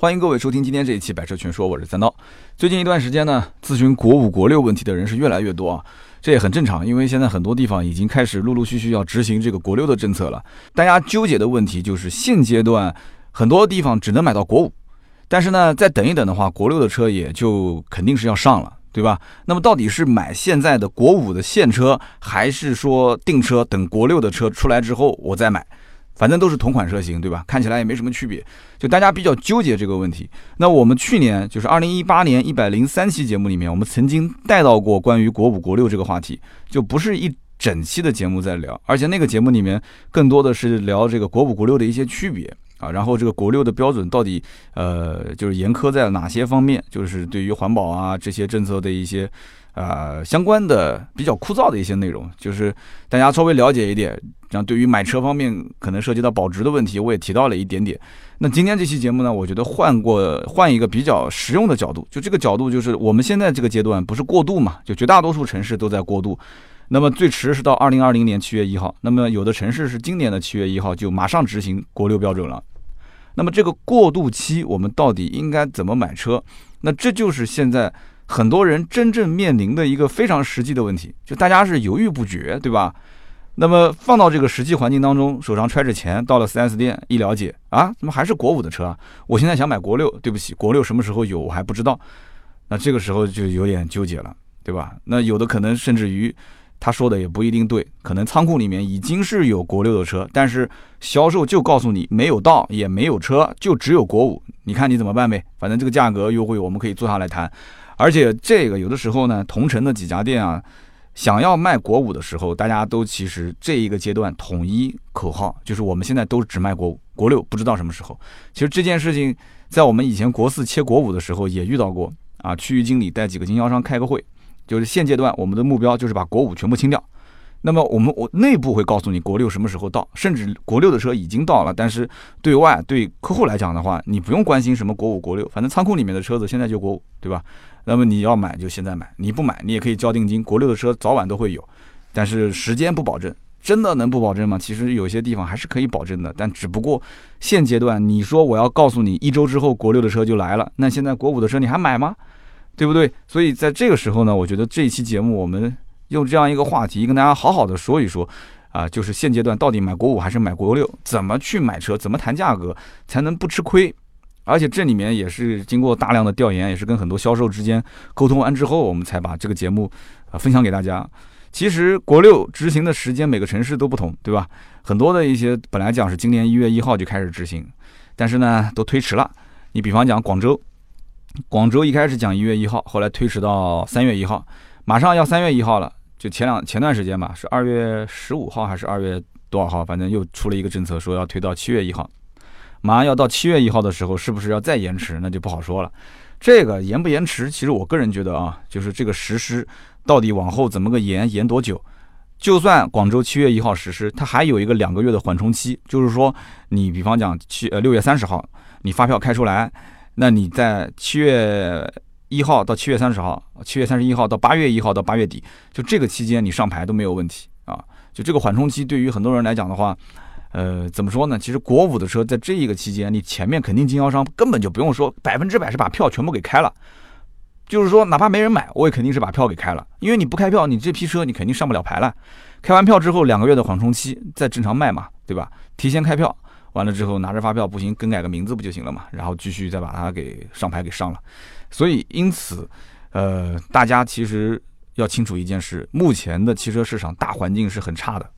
欢迎各位收听今天这一期《百车全说》，我是三刀。最近一段时间呢，咨询国五、国六问题的人是越来越多啊，这也很正常，因为现在很多地方已经开始陆陆续续要执行这个国六的政策了。大家纠结的问题就是现阶段很多地方只能买到国五，但是呢，再等一等的话，国六的车也就肯定是要上了，对吧？那么到底是买现在的国五的现车，还是说订车等国六的车出来之后我再买？反正都是同款车型，对吧？看起来也没什么区别，就大家比较纠结这个问题。那我们去年就是二零一八年一百零三期节目里面，我们曾经带到过关于国五、国六这个话题，就不是一整期的节目在聊，而且那个节目里面更多的是聊这个国五、国六的一些区别啊，然后这个国六的标准到底呃就是严苛在哪些方面，就是对于环保啊这些政策的一些。呃，相关的比较枯燥的一些内容，就是大家稍微了解一点。这样对于买车方面可能涉及到保值的问题，我也提到了一点点。那今天这期节目呢，我觉得换过换一个比较实用的角度，就这个角度就是我们现在这个阶段不是过渡嘛？就绝大多数城市都在过渡。那么最迟是到二零二零年七月一号，那么有的城市是今年的七月一号就马上执行国六标准了。那么这个过渡期我们到底应该怎么买车？那这就是现在。很多人真正面临的一个非常实际的问题，就大家是犹豫不决，对吧？那么放到这个实际环境当中，手上揣着钱到了 4S 店，一了解啊，怎么还是国五的车啊？我现在想买国六，对不起，国六什么时候有我还不知道。那这个时候就有点纠结了，对吧？那有的可能甚至于他说的也不一定对，可能仓库里面已经是有国六的车，但是销售就告诉你没有到，也没有车，就只有国五，你看你怎么办呗？反正这个价格优惠我们可以坐下来谈。而且这个有的时候呢，同城的几家店啊，想要卖国五的时候，大家都其实这一个阶段统一口号就是我们现在都只卖国五，国六不知道什么时候。其实这件事情在我们以前国四切国五的时候也遇到过啊，区域经理带几个经销商开个会，就是现阶段我们的目标就是把国五全部清掉。那么我们我内部会告诉你国六什么时候到，甚至国六的车已经到了，但是对外对客户来讲的话，你不用关心什么国五国六，反正仓库里面的车子现在就国五，对吧？那么你要买就现在买，你不买你也可以交定金。国六的车早晚都会有，但是时间不保证，真的能不保证吗？其实有些地方还是可以保证的，但只不过现阶段你说我要告诉你一周之后国六的车就来了，那现在国五的车你还买吗？对不对？所以在这个时候呢，我觉得这一期节目我们。用这样一个话题跟大家好好的说一说，啊，就是现阶段到底买国五还是买国六，怎么去买车，怎么谈价格才能不吃亏？而且这里面也是经过大量的调研，也是跟很多销售之间沟通完之后，我们才把这个节目啊分享给大家。其实国六执行的时间每个城市都不同，对吧？很多的一些本来讲是今年一月一号就开始执行，但是呢都推迟了。你比方讲广州，广州一开始讲一月一号，后来推迟到三月一号，马上要三月一号了。就前两前段时间吧，是二月十五号还是二月多少号？反正又出了一个政策，说要推到七月一号。马上要到七月一号的时候，是不是要再延迟？那就不好说了。这个延不延迟，其实我个人觉得啊，就是这个实施到底往后怎么个延，延多久？就算广州七月一号实施，它还有一个两个月的缓冲期，就是说你比方讲七呃六月三十号你发票开出来，那你在七月。一号到七月三十号，七月三十一号到八月一号到八月底，就这个期间你上牌都没有问题啊。就这个缓冲期对于很多人来讲的话，呃，怎么说呢？其实国五的车在这一个期间，你前面肯定经销商根本就不用说百分之百是把票全部给开了，就是说哪怕没人买，我也肯定是把票给开了，因为你不开票，你这批车你肯定上不了牌了。开完票之后两个月的缓冲期再正常卖嘛，对吧？提前开票完了之后拿着发票不行，更改个名字不就行了嘛？然后继续再把它给上牌给上了。所以，因此，呃，大家其实要清楚一件事：目前的汽车市场大环境是很差的，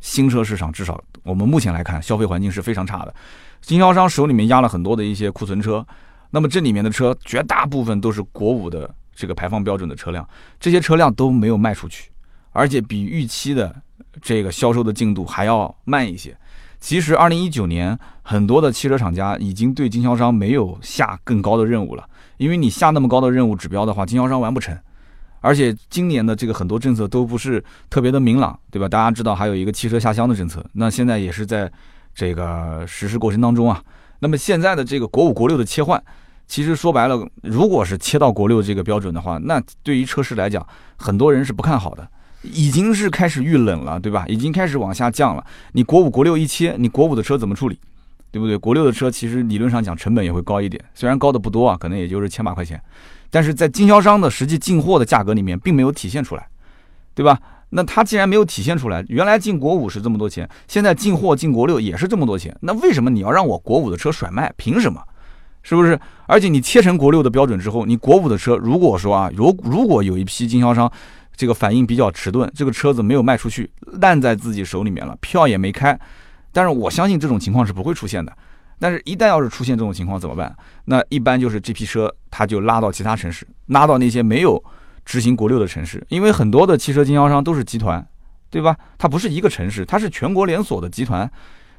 新车市场至少我们目前来看，消费环境是非常差的。经销商手里面压了很多的一些库存车，那么这里面的车绝大部分都是国五的这个排放标准的车辆，这些车辆都没有卖出去，而且比预期的这个销售的进度还要慢一些。其实，二零一九年很多的汽车厂家已经对经销商没有下更高的任务了。因为你下那么高的任务指标的话，经销商完不成，而且今年的这个很多政策都不是特别的明朗，对吧？大家知道还有一个汽车下乡的政策，那现在也是在这个实施过程当中啊。那么现在的这个国五国六的切换，其实说白了，如果是切到国六这个标准的话，那对于车市来讲，很多人是不看好的，已经是开始遇冷了，对吧？已经开始往下降了。你国五国六一切，你国五的车怎么处理？对不对？国六的车其实理论上讲成本也会高一点，虽然高的不多啊，可能也就是千把块钱，但是在经销商的实际进货的价格里面并没有体现出来，对吧？那它既然没有体现出来，原来进国五是这么多钱，现在进货进国六也是这么多钱，那为什么你要让我国五的车甩卖？凭什么？是不是？而且你切成国六的标准之后，你国五的车，如果说啊，如如果有一批经销商，这个反应比较迟钝，这个车子没有卖出去，烂在自己手里面了，票也没开，但是我相信这种情况是不会出现的。但是，一旦要是出现这种情况怎么办？那一般就是这批车，他就拉到其他城市，拉到那些没有执行国六的城市，因为很多的汽车经销商都是集团，对吧？它不是一个城市，它是全国连锁的集团，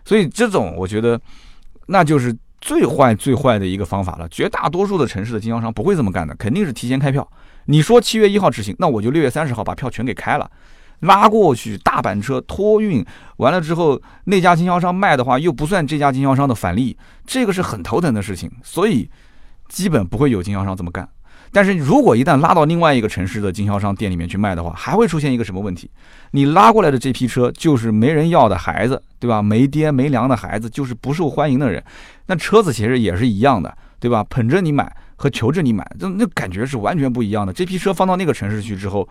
所以这种我觉得，那就是。最坏最坏的一个方法了，绝大多数的城市的经销商不会这么干的，肯定是提前开票。你说七月一号执行，那我就六月三十号把票全给开了，拉过去大板车托运完了之后，那家经销商卖的话又不算这家经销商的返利，这个是很头疼的事情，所以基本不会有经销商这么干。但是如果一旦拉到另外一个城市的经销商店里面去卖的话，还会出现一个什么问题？你拉过来的这批车就是没人要的孩子，对吧？没爹没娘的孩子，就是不受欢迎的人。那车子其实也是一样的，对吧？捧着你买和求着你买，那那感觉是完全不一样的。这批车放到那个城市去之后，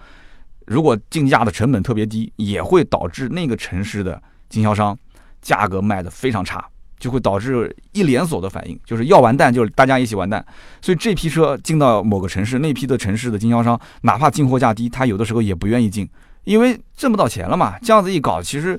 如果进价的成本特别低，也会导致那个城市的经销商价格卖的非常差。就会导致一连锁的反应，就是要完蛋，就是大家一起完蛋。所以这批车进到某个城市，那批的城市的经销商，哪怕进货价低，他有的时候也不愿意进，因为挣不到钱了嘛。这样子一搞，其实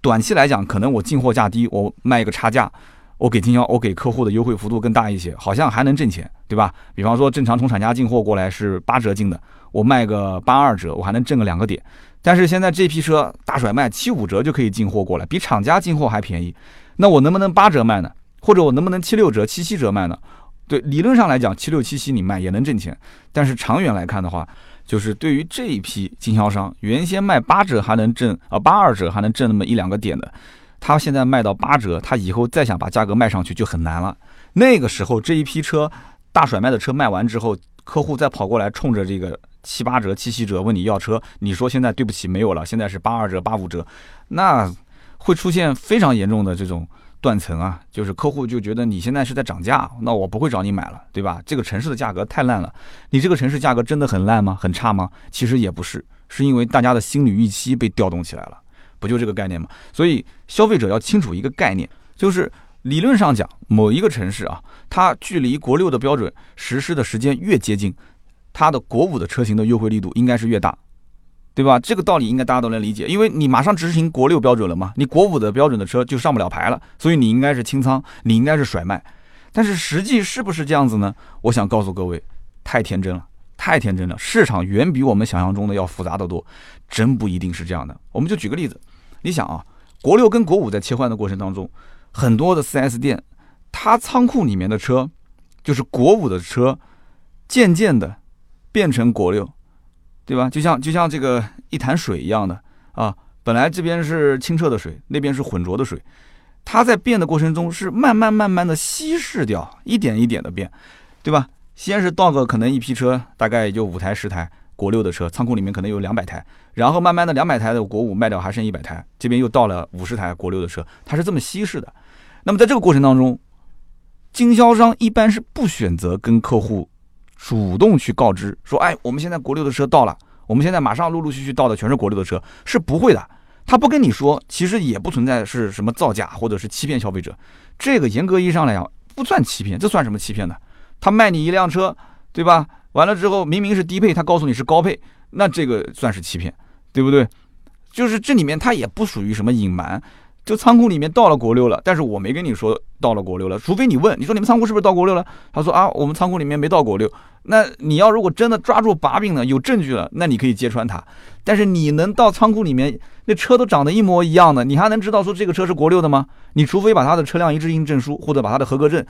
短期来讲，可能我进货价低，我卖一个差价，我给经销，我给客户的优惠幅度更大一些，好像还能挣钱，对吧？比方说，正常从厂家进货过来是八折进的，我卖个八二折，我还能挣个两个点。但是现在这批车大甩卖，七五折就可以进货过来，比厂家进货还便宜。那我能不能八折卖呢？或者我能不能七六折、七七折卖呢？对，理论上来讲，七六七七你卖也能挣钱。但是长远来看的话，就是对于这一批经销商，原先卖八折还能挣啊，八二折还能挣那么一两个点的，他现在卖到八折，他以后再想把价格卖上去就很难了。那个时候这一批车大甩卖的车卖完之后，客户再跑过来冲着这个七八折、七七折问你要车，你说现在对不起没有了，现在是八二折、八五折，那。会出现非常严重的这种断层啊，就是客户就觉得你现在是在涨价，那我不会找你买了，对吧？这个城市的价格太烂了，你这个城市价格真的很烂吗？很差吗？其实也不是，是因为大家的心理预期被调动起来了，不就这个概念吗？所以消费者要清楚一个概念，就是理论上讲，某一个城市啊，它距离国六的标准实施的时间越接近，它的国五的车型的优惠力度应该是越大。对吧？这个道理应该大家都能理解，因为你马上执行国六标准了嘛，你国五的标准的车就上不了牌了，所以你应该是清仓，你应该是甩卖。但是实际是不是这样子呢？我想告诉各位，太天真了，太天真了。市场远比我们想象中的要复杂得多，真不一定是这样的。我们就举个例子，你想啊，国六跟国五在切换的过程当中，很多的 4S 店，它仓库里面的车，就是国五的车，渐渐的变成国六。对吧？就像就像这个一潭水一样的啊，本来这边是清澈的水，那边是浑浊的水，它在变的过程中是慢慢慢慢的稀释掉，一点一点的变，对吧？先是到个可能一批车，大概也就五台十台国六的车，仓库里面可能有两百台，然后慢慢的两百台的国五卖掉还剩一百台，这边又到了五十台国六的车，它是这么稀释的。那么在这个过程当中，经销商一般是不选择跟客户。主动去告知说，哎，我们现在国六的车到了，我们现在马上陆陆续续到的全是国六的车，是不会的。他不跟你说，其实也不存在是什么造假或者是欺骗消费者。这个严格意义上来讲不算欺骗，这算什么欺骗呢？他卖你一辆车，对吧？完了之后明明是低配，他告诉你是高配，那这个算是欺骗，对不对？就是这里面他也不属于什么隐瞒。就仓库里面到了国六了，但是我没跟你说到了国六了，除非你问，你说你们仓库是不是到国六了？他说啊，我们仓库里面没到国六。那你要如果真的抓住把柄了，有证据了，那你可以揭穿他。但是你能到仓库里面，那车都长得一模一样的，你还能知道说这个车是国六的吗？你除非把他的车辆一致性证书或者把他的合格证。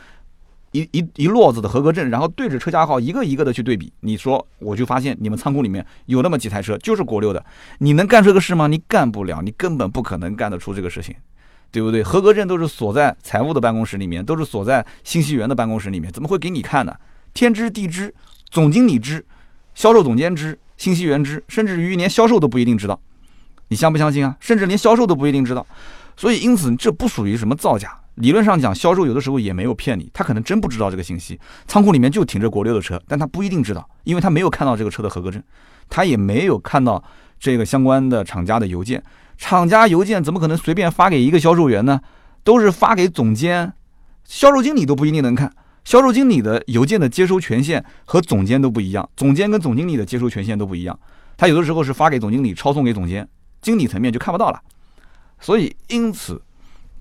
一一一摞子的合格证，然后对着车架号一个一个的去对比，你说我就发现你们仓库里面有那么几台车就是国六的，你能干这个事吗？你干不了，你根本不可能干得出这个事情，对不对？合格证都是锁在财务的办公室里面，都是锁在信息员的办公室里面，怎么会给你看呢？天知地知，总经理知，销售总监知，信息员知，甚至于连销售都不一定知道，你相不相信啊？甚至连销售都不一定知道，所以因此这不属于什么造假。理论上讲，销售有的时候也没有骗你，他可能真不知道这个信息，仓库里面就停着国六的车，但他不一定知道，因为他没有看到这个车的合格证，他也没有看到这个相关的厂家的邮件，厂家邮件怎么可能随便发给一个销售员呢？都是发给总监、销售经理都不一定能看，销售经理的邮件的接收权限和总监都不一样，总监跟总经理的接收权限都不一样，他有的时候是发给总经理，抄送给总监，经理层面就看不到了，所以因此。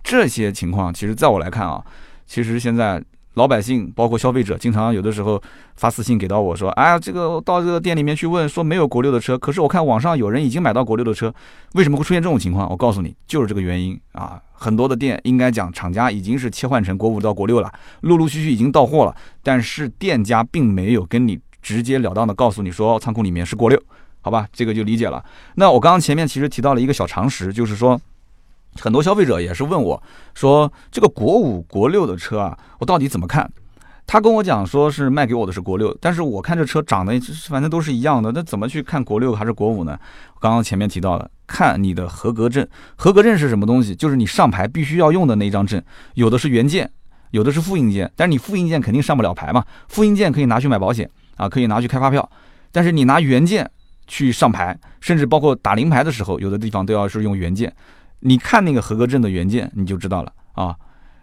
这些情况，其实在我来看啊，其实现在老百姓包括消费者，经常有的时候发私信给到我说，哎呀，这个到这个店里面去问，说没有国六的车，可是我看网上有人已经买到国六的车，为什么会出现这种情况？我告诉你，就是这个原因啊。很多的店应该讲，厂家已经是切换成国五到国六了，陆陆续续已经到货了，但是店家并没有跟你直截了当的告诉你说仓库里面是国六，好吧，这个就理解了。那我刚刚前面其实提到了一个小常识，就是说。很多消费者也是问我，说这个国五、国六的车啊，我到底怎么看？他跟我讲说是卖给我的是国六，但是我看这车长得反正都是一样的，那怎么去看国六还是国五呢？刚刚前面提到了，看你的合格证。合格证是什么东西？就是你上牌必须要用的那张证，有的是原件，有的是复印件，但是你复印件肯定上不了牌嘛。复印件可以拿去买保险啊，可以拿去开发票，但是你拿原件去上牌，甚至包括打临牌的时候，有的地方都要是用原件。你看那个合格证的原件，你就知道了啊。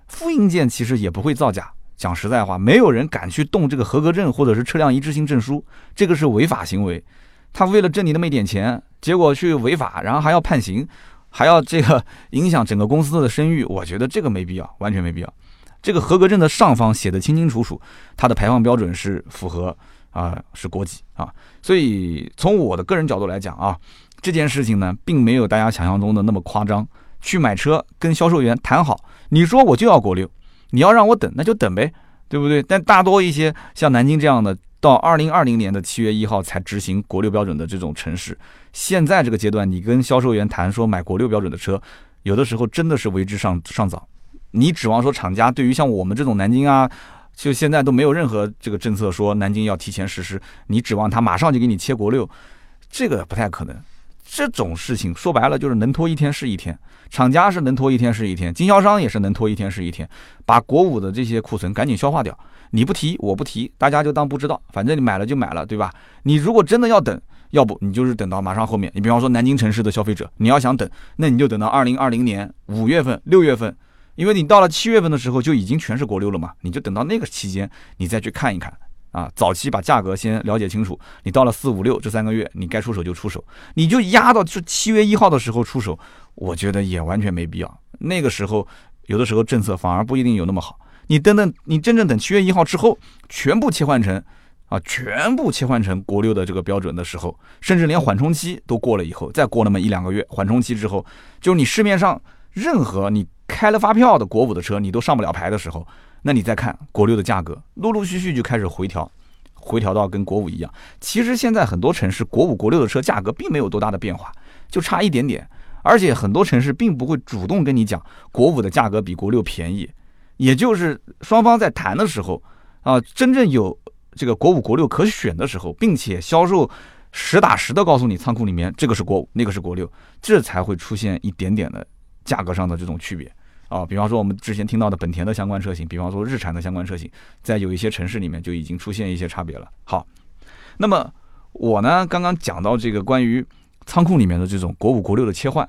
复印件其实也不会造假，讲实在话，没有人敢去动这个合格证或者是车辆一致性证书，这个是违法行为。他为了挣你那么一点钱，结果去违法，然后还要判刑，还要这个影响整个公司的声誉，我觉得这个没必要，完全没必要。这个合格证的上方写的清清楚楚，它的排放标准是符合啊，是国籍啊。所以从我的个人角度来讲啊。这件事情呢，并没有大家想象中的那么夸张。去买车，跟销售员谈好，你说我就要国六，你要让我等，那就等呗，对不对？但大多一些像南京这样的，到二零二零年的七月一号才执行国六标准的这种城市，现在这个阶段，你跟销售员谈说买国六标准的车，有的时候真的是为之尚尚早。你指望说厂家对于像我们这种南京啊，就现在都没有任何这个政策说南京要提前实施，你指望他马上就给你切国六，这个不太可能。这种事情说白了就是能拖一天是一天，厂家是能拖一天是一天，经销商也是能拖一天是一天，把国五的这些库存赶紧消化掉。你不提，我不提，大家就当不知道，反正你买了就买了，对吧？你如果真的要等，要不你就是等到马上后面。你比方说南京城市的消费者，你要想等，那你就等到二零二零年五月份、六月份，因为你到了七月份的时候就已经全是国六了嘛，你就等到那个期间，你再去看一看。啊，早期把价格先了解清楚，你到了四五六这三个月，你该出手就出手，你就压到是七月一号的时候出手，我觉得也完全没必要。那个时候有的时候政策反而不一定有那么好。你等等，你真正等七月一号之后，全部切换成啊，全部切换成国六的这个标准的时候，甚至连缓冲期都过了以后，再过那么一两个月，缓冲期之后，就是你市面上任何你开了发票的国五的车，你都上不了牌的时候。那你再看国六的价格，陆陆续续就开始回调，回调到跟国五一样。其实现在很多城市国五、国六的车价格并没有多大的变化，就差一点点。而且很多城市并不会主动跟你讲国五的价格比国六便宜，也就是双方在谈的时候啊，真正有这个国五、国六可选的时候，并且销售实打实的告诉你仓库里面这个是国五，那个是国六，这才会出现一点点的价格上的这种区别。啊，比方说我们之前听到的本田的相关车型，比方说日产的相关车型，在有一些城市里面就已经出现一些差别了。好，那么我呢刚刚讲到这个关于仓库里面的这种国五国六的切换，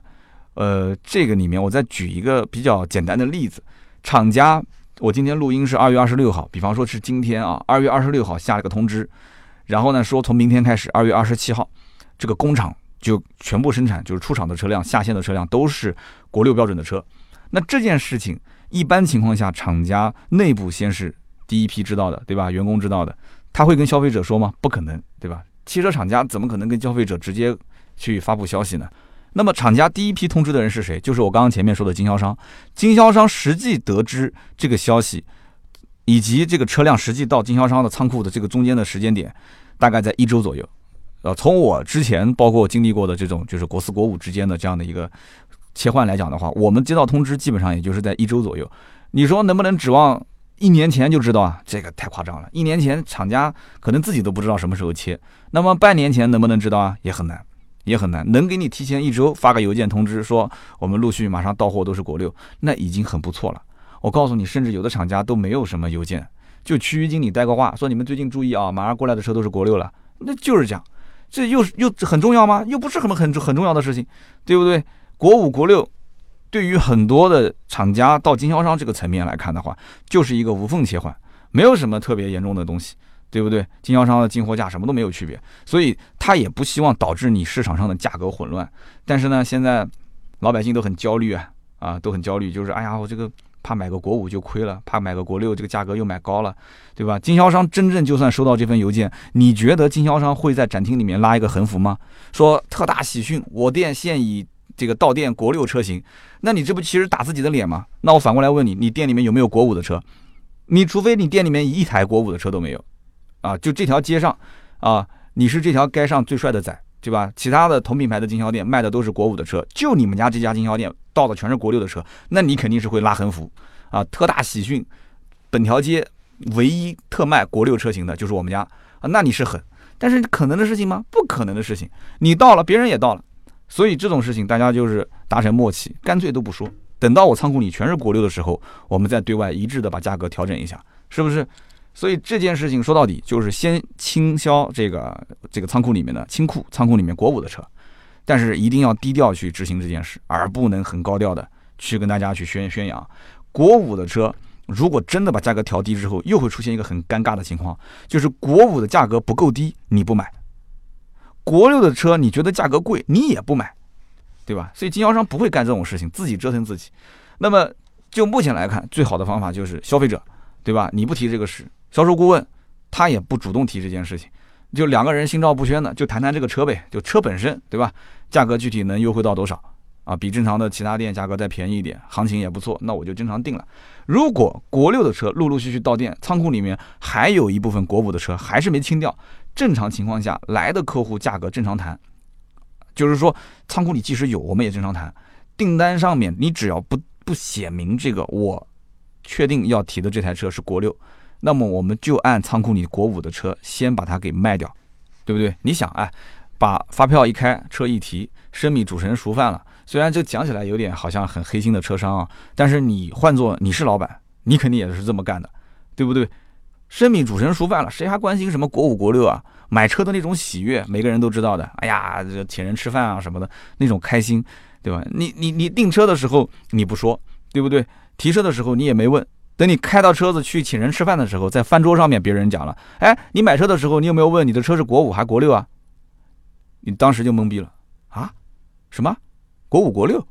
呃，这个里面我再举一个比较简单的例子，厂家，我今天录音是二月二十六号，比方说是今天啊，二月二十六号下了个通知，然后呢说从明天开始，二月二十七号，这个工厂就全部生产，就是出厂的车辆、下线的车辆都是国六标准的车。那这件事情，一般情况下，厂家内部先是第一批知道的，对吧？员工知道的，他会跟消费者说吗？不可能，对吧？汽车厂家怎么可能跟消费者直接去发布消息呢？那么，厂家第一批通知的人是谁？就是我刚刚前面说的经销商。经销商实际得知这个消息，以及这个车辆实际到经销商的仓库的这个中间的时间点，大概在一周左右。呃，从我之前包括经历过的这种，就是国四国五之间的这样的一个。切换来讲的话，我们接到通知基本上也就是在一周左右。你说能不能指望一年前就知道啊？这个太夸张了。一年前厂家可能自己都不知道什么时候切，那么半年前能不能知道啊？也很难，也很难。能给你提前一周发个邮件通知说我们陆续马上到货都是国六，那已经很不错了。我告诉你，甚至有的厂家都没有什么邮件，就区域经理带个话，说你们最近注意啊，马上过来的车都是国六了，那就是这样。这又又很重要吗？又不是很很很重要的事情，对不对？国五、国六，对于很多的厂家到经销商这个层面来看的话，就是一个无缝切换，没有什么特别严重的东西，对不对？经销商的进货价什么都没有区别，所以他也不希望导致你市场上的价格混乱。但是呢，现在老百姓都很焦虑啊，啊，都很焦虑，就是哎呀，我这个。怕买个国五就亏了，怕买个国六这个价格又买高了，对吧？经销商真正就算收到这份邮件，你觉得经销商会在展厅里面拉一个横幅吗？说特大喜讯，我店现已这个到店国六车型，那你这不其实打自己的脸吗？那我反过来问你，你店里面有没有国五的车？你除非你店里面一台国五的车都没有，啊，就这条街上，啊，你是这条街上最帅的仔。对吧？其他的同品牌的经销店卖的都是国五的车，就你们家这家经销店到的全是国六的车，那你肯定是会拉横幅啊！特大喜讯，本条街唯一特卖国六车型的就是我们家啊！那你是狠，但是可能的事情吗？不可能的事情。你到了，别人也到了，所以这种事情大家就是达成默契，干脆都不说，等到我仓库里全是国六的时候，我们再对外一致的把价格调整一下，是不是？所以这件事情说到底就是先清销这个这个仓库里面的清库，仓库里面国五的车，但是一定要低调去执行这件事，而不能很高调的去跟大家去宣宣扬国五的车。如果真的把价格调低之后，又会出现一个很尴尬的情况，就是国五的价格不够低，你不买；国六的车你觉得价格贵，你也不买，对吧？所以经销商不会干这种事情，自己折腾自己。那么就目前来看，最好的方法就是消费者，对吧？你不提这个事。销售顾问，他也不主动提这件事情，就两个人心照不宣的，就谈谈这个车呗，就车本身，对吧？价格具体能优惠到多少啊？比正常的其他店价格再便宜一点，行情也不错，那我就正常定了。如果国六的车陆陆续续到店，仓库里面还有一部分国五的车还是没清掉，正常情况下来的客户价格正常谈，就是说仓库里即使有，我们也正常谈。订单上面你只要不不写明这个，我确定要提的这台车是国六。那么我们就按仓库里国五的车先把它给卖掉，对不对？你想，哎，把发票一开，车一提，生米煮成熟饭了。虽然这讲起来有点好像很黑心的车商啊，但是你换做你是老板，你肯定也是这么干的，对不对？生米煮成熟饭了，谁还关心什么国五国六啊？买车的那种喜悦，每个人都知道的。哎呀，这请人吃饭啊什么的那种开心，对吧？你你你订车的时候你不说，对不对？提车的时候你也没问。等你开到车子去请人吃饭的时候，在饭桌上面，别人讲了：“哎，你买车的时候，你有没有问你的车是国五还国六啊？”你当时就懵逼了啊？什么？国五国六？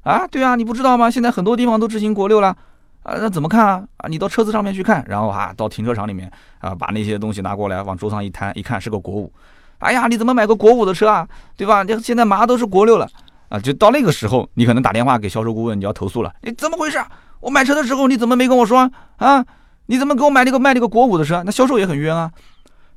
啊？对啊，你不知道吗？现在很多地方都执行国六了啊？那怎么看啊？啊？你到车子上面去看，然后啊，到停车场里面啊，把那些东西拿过来往桌上一摊，一看是个国五。哎呀，你怎么买个国五的车啊？对吧？你现在马上都是国六了啊！就到那个时候，你可能打电话给销售顾问，你要投诉了，你怎么回事？我买车的时候你怎么没跟我说啊？你怎么给我买那个卖那个国五的车？那销售也很冤啊。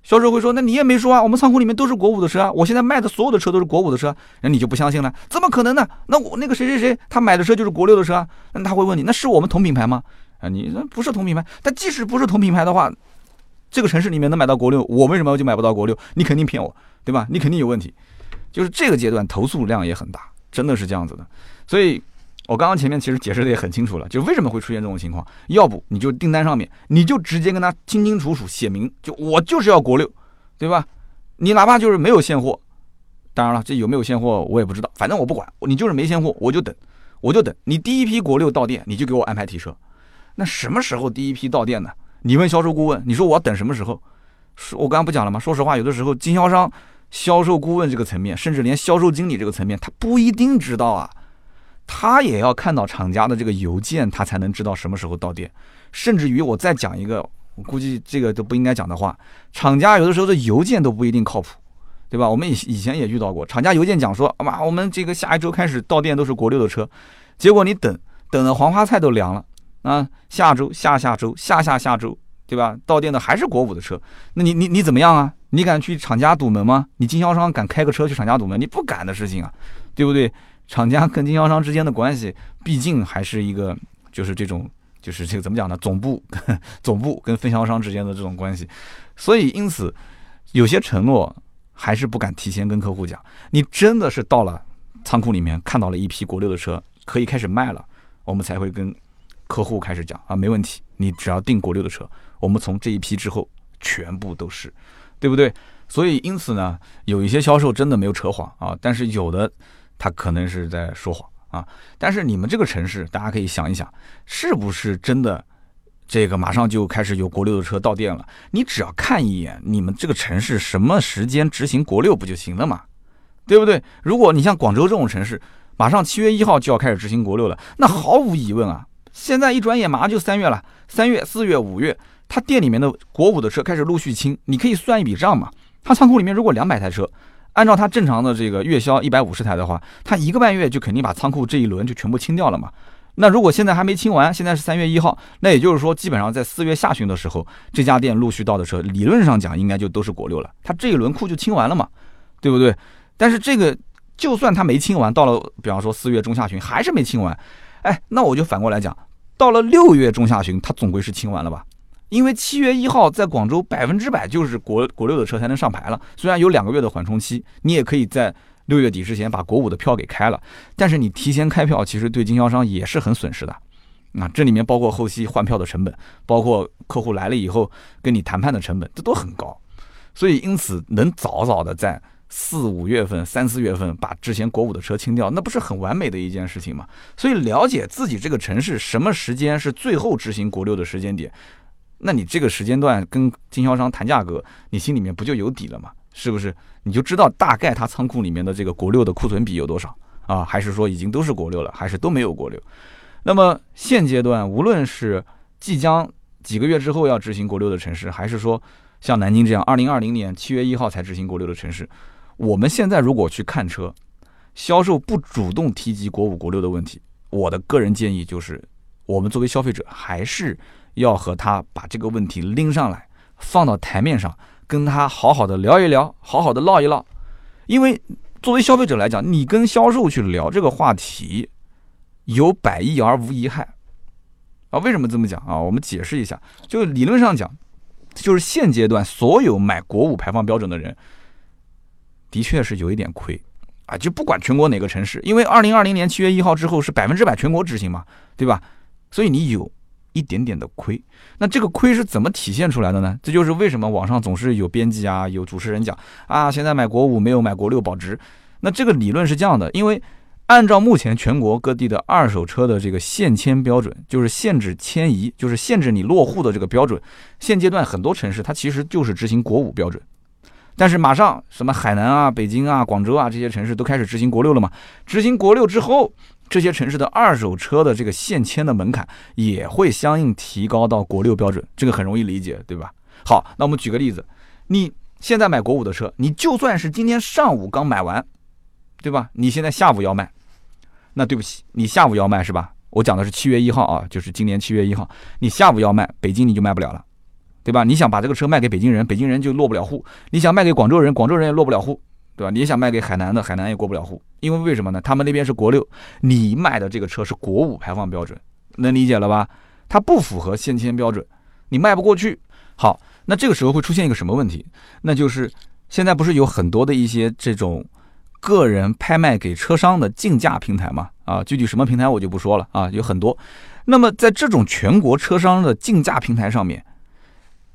销售会说：“那你也没说啊，我们仓库里面都是国五的车啊，我现在卖的所有的车都是国五的车。”那你就不相信了？怎么可能呢？那我那个谁谁谁他买的车就是国六的车，那他会问你：“那是我们同品牌吗？”啊，你那不是同品牌。但即使不是同品牌的话，这个城市里面能买到国六，我为什么就买不到国六？你肯定骗我，对吧？你肯定有问题。就是这个阶段投诉量也很大，真的是这样子的。所以。我刚刚前面其实解释的也很清楚了，就为什么会出现这种情况。要不你就订单上面，你就直接跟他清清楚楚写明，就我就是要国六，对吧？你哪怕就是没有现货，当然了，这有没有现货我也不知道，反正我不管，你就是没现货，我就等，我就等你第一批国六到店，你就给我安排提车。那什么时候第一批到店呢？你问销售顾问，你说我要等什么时候？说我刚刚不讲了吗？说实话，有的时候经销商、销售顾问这个层面，甚至连销售经理这个层面，他不一定知道啊。他也要看到厂家的这个邮件，他才能知道什么时候到店。甚至于我再讲一个，我估计这个都不应该讲的话，厂家有的时候的邮件都不一定靠谱，对吧？我们以以前也遇到过，厂家邮件讲说，妈，我们这个下一周开始到店都是国六的车，结果你等等的黄花菜都凉了啊！下周、下下周、下下下周，对吧？到店的还是国五的车，那你你你怎么样啊？你敢去厂家堵门吗？你经销商敢开个车去厂家堵门？你不敢的事情啊，对不对？厂家跟经销商之间的关系，毕竟还是一个，就是这种，就是这个怎么讲呢？总部，总部跟分销商之间的这种关系，所以因此，有些承诺还是不敢提前跟客户讲。你真的是到了仓库里面看到了一批国六的车，可以开始卖了，我们才会跟客户开始讲啊，没问题，你只要订国六的车，我们从这一批之后全部都是，对不对？所以因此呢，有一些销售真的没有扯谎啊，但是有的他可能是在说谎啊。但是你们这个城市，大家可以想一想，是不是真的这个马上就开始有国六的车到店了？你只要看一眼你们这个城市什么时间执行国六不就行了嘛？对不对？如果你像广州这种城市，马上七月一号就要开始执行国六了，那毫无疑问啊，现在一转眼马上就三月了，三月、四月、五月，他店里面的国五的车开始陆续清，你可以算一笔账嘛。他仓库里面如果两百台车，按照他正常的这个月销一百五十台的话，他一个半月就肯定把仓库这一轮就全部清掉了嘛。那如果现在还没清完，现在是三月一号，那也就是说，基本上在四月下旬的时候，这家店陆续到的车，理论上讲应该就都是国六了。他这一轮库就清完了嘛，对不对？但是这个就算他没清完，到了比方说四月中下旬还是没清完，哎，那我就反过来讲，到了六月中下旬，他总归是清完了吧？因为七月一号在广州百分之百就是国国六的车才能上牌了，虽然有两个月的缓冲期，你也可以在六月底之前把国五的票给开了，但是你提前开票其实对经销商也是很损失的，啊，这里面包括后期换票的成本，包括客户来了以后跟你谈判的成本，这都很高，所以因此能早早的在四五月份、三四月份把之前国五的车清掉，那不是很完美的一件事情吗？所以了解自己这个城市什么时间是最后执行国六的时间点。那你这个时间段跟经销商谈价格，你心里面不就有底了吗？是不是？你就知道大概他仓库里面的这个国六的库存比有多少啊？还是说已经都是国六了，还是都没有国六？那么现阶段，无论是即将几个月之后要执行国六的城市，还是说像南京这样二零二零年七月一号才执行国六的城市，我们现在如果去看车，销售不主动提及国五、国六的问题，我的个人建议就是，我们作为消费者还是。要和他把这个问题拎上来，放到台面上，跟他好好的聊一聊，好好的唠一唠。因为作为消费者来讲，你跟销售去聊这个话题，有百益而无一害啊。为什么这么讲啊？我们解释一下，就理论上讲，就是现阶段所有买国五排放标准的人，的确是有一点亏啊。就不管全国哪个城市，因为二零二零年七月一号之后是百分之百全国执行嘛，对吧？所以你有。一点点的亏，那这个亏是怎么体现出来的呢？这就是为什么网上总是有编辑啊，有主持人讲啊，现在买国五没有买国六保值。那这个理论是这样的，因为按照目前全国各地的二手车的这个限迁标准，就是限制迁移，就是限制你落户的这个标准。现阶段很多城市它其实就是执行国五标准，但是马上什么海南啊、北京啊、广州啊这些城市都开始执行国六了嘛？执行国六之后。这些城市的二手车的这个限迁的门槛也会相应提高到国六标准，这个很容易理解，对吧？好，那我们举个例子，你现在买国五的车，你就算是今天上午刚买完，对吧？你现在下午要卖，那对不起，你下午要卖是吧？我讲的是七月一号啊，就是今年七月一号，你下午要卖，北京你就卖不了了，对吧？你想把这个车卖给北京人，北京人就落不了户；你想卖给广州人，广州人也落不了户。对吧？你想卖给海南的，海南也过不了户，因为为什么呢？他们那边是国六，你卖的这个车是国五排放标准，能理解了吧？它不符合限迁标准，你卖不过去。好，那这个时候会出现一个什么问题？那就是现在不是有很多的一些这种个人拍卖给车商的竞价平台嘛？啊，具体什么平台我就不说了啊，有很多。那么在这种全国车商的竞价平台上面，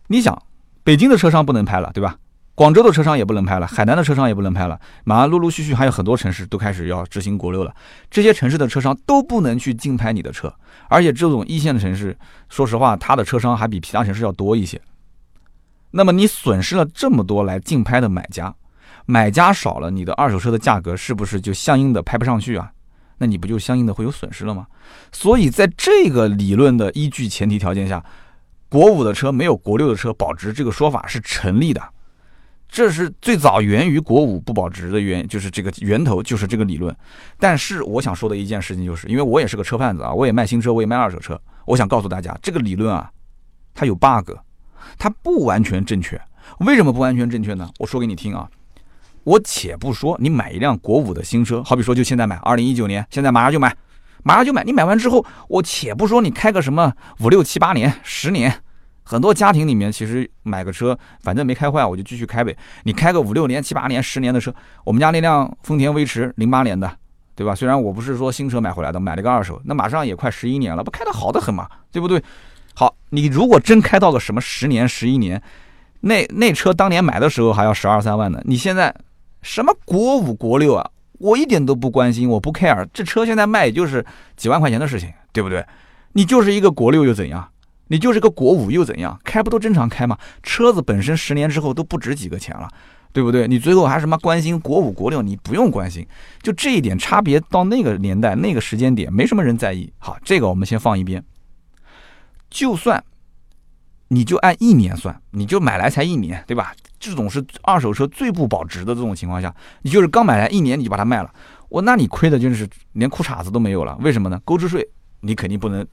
你想，北京的车商不能拍了，对吧？广州的车商也不能拍了，海南的车商也不能拍了，马上陆陆续续还有很多城市都开始要执行国六了。这些城市的车商都不能去竞拍你的车，而且这种一线的城市，说实话，它的车商还比其他城市要多一些。那么你损失了这么多来竞拍的买家，买家少了，你的二手车的价格是不是就相应的拍不上去啊？那你不就相应的会有损失了吗？所以在这个理论的依据前提条件下，国五的车没有国六的车保值这个说法是成立的。这是最早源于国五不保值的源，就是这个源头就是这个理论。但是我想说的一件事情就是，因为我也是个车贩子啊，我也卖新车，我也卖二手车。我想告诉大家，这个理论啊，它有 bug，它不完全正确。为什么不完全正确呢？我说给你听啊。我且不说你买一辆国五的新车，好比说就现在买，二零一九年，现在马上就买，马上就买。你买完之后，我且不说你开个什么五六七八年、十年。很多家庭里面，其实买个车，反正没开坏，我就继续开呗。你开个五六年、七八年、十年的车，我们家那辆丰田威驰零八年的，对吧？虽然我不是说新车买回来的，买了个二手，那马上也快十一年了，不开的好的很嘛，对不对？好，你如果真开到个什么十年、十一年，那那车当年买的时候还要十二三万呢，你现在什么国五、国六啊，我一点都不关心，我不 care，这车现在卖也就是几万块钱的事情，对不对？你就是一个国六又怎样？你就是个国五又怎样？开不都正常开吗？车子本身十年之后都不值几个钱了。对不对？你最后还什么关心国五国六？你不用关心，就这一点差别，到那个年代那个时间点，没什么人在意。好，这个我们先放一边。就算你就按一年算，你就买来才一年，对吧？这种是二手车最不保值的这种情况下，你就是刚买来一年你就把它卖了，我那你亏的就是连裤衩子都没有了。为什么呢？购置税你肯定不能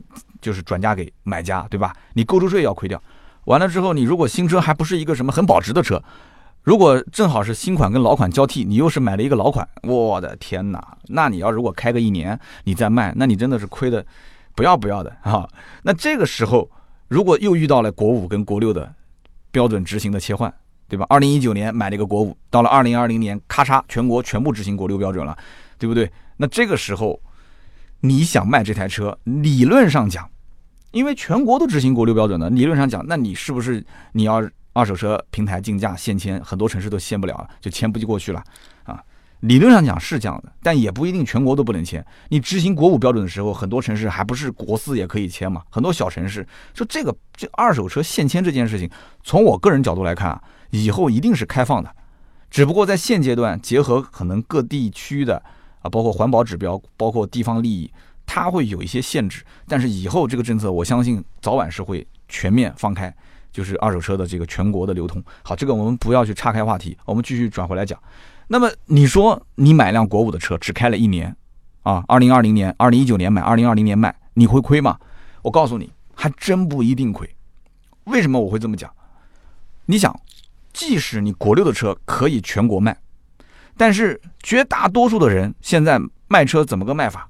就是转嫁给买家，对吧？你购置税要亏掉。完了之后，你如果新车还不是一个什么很保值的车。如果正好是新款跟老款交替，你又是买了一个老款，我的天哪！那你要如果开个一年，你再卖，那你真的是亏的不要不要的啊！那这个时候，如果又遇到了国五跟国六的标准执行的切换，对吧？二零一九年买了一个国五，到了二零二零年，咔嚓，全国全部执行国六标准了，对不对？那这个时候，你想卖这台车，理论上讲，因为全国都执行国六标准的，理论上讲，那你是不是你要？二手车平台竞价限签，很多城市都限不了，就签不过去了啊。理论上讲是这样的，但也不一定全国都不能签。你执行国五标准的时候，很多城市还不是国四也可以签嘛？很多小城市，就这个这二手车限签这件事情，从我个人角度来看啊，以后一定是开放的，只不过在现阶段，结合可能各地区的啊，包括环保指标，包括地方利益，它会有一些限制。但是以后这个政策，我相信早晚是会全面放开。就是二手车的这个全国的流通，好，这个我们不要去岔开话题，我们继续转回来讲。那么你说你买辆国五的车，只开了一年，啊，二零二零年、二零一九年买，二零二零年卖，你会亏吗？我告诉你，还真不一定亏。为什么我会这么讲？你想，即使你国六的车可以全国卖，但是绝大多数的人现在卖车怎么个卖法？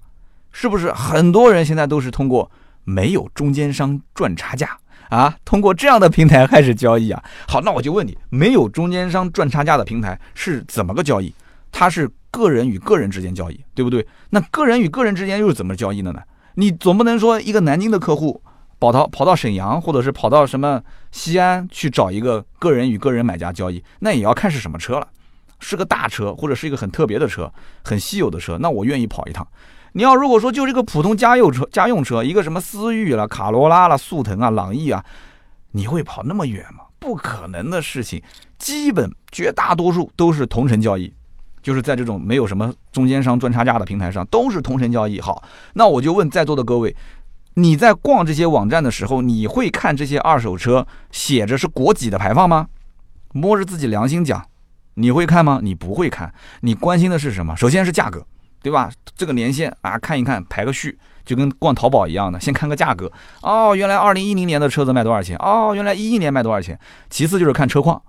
是不是很多人现在都是通过没有中间商赚差价？啊，通过这样的平台开始交易啊。好，那我就问你，没有中间商赚差价的平台是怎么个交易？它是个人与个人之间交易，对不对？那个人与个人之间又是怎么交易的呢？你总不能说一个南京的客户跑到跑到沈阳，或者是跑到什么西安去找一个个人与个人买家交易，那也要看是什么车了，是个大车，或者是一个很特别的车，很稀有的车，那我愿意跑一趟。你要如果说就是一个普通家用车，家用车一个什么思域了、卡罗拉了、速腾啊、朗逸啊，你会跑那么远吗？不可能的事情。基本绝大多数都是同城交易，就是在这种没有什么中间商赚差价的平台上，都是同城交易。好，那我就问在座的各位，你在逛这些网站的时候，你会看这些二手车写着是国几的排放吗？摸着自己良心讲，你会看吗？你不会看，你关心的是什么？首先是价格。对吧？这个年限啊，看一看排个序，就跟逛淘宝一样的，先看个价格。哦，原来二零一零年的车子卖多少钱？哦，原来一一年卖多少钱？其次就是看车况，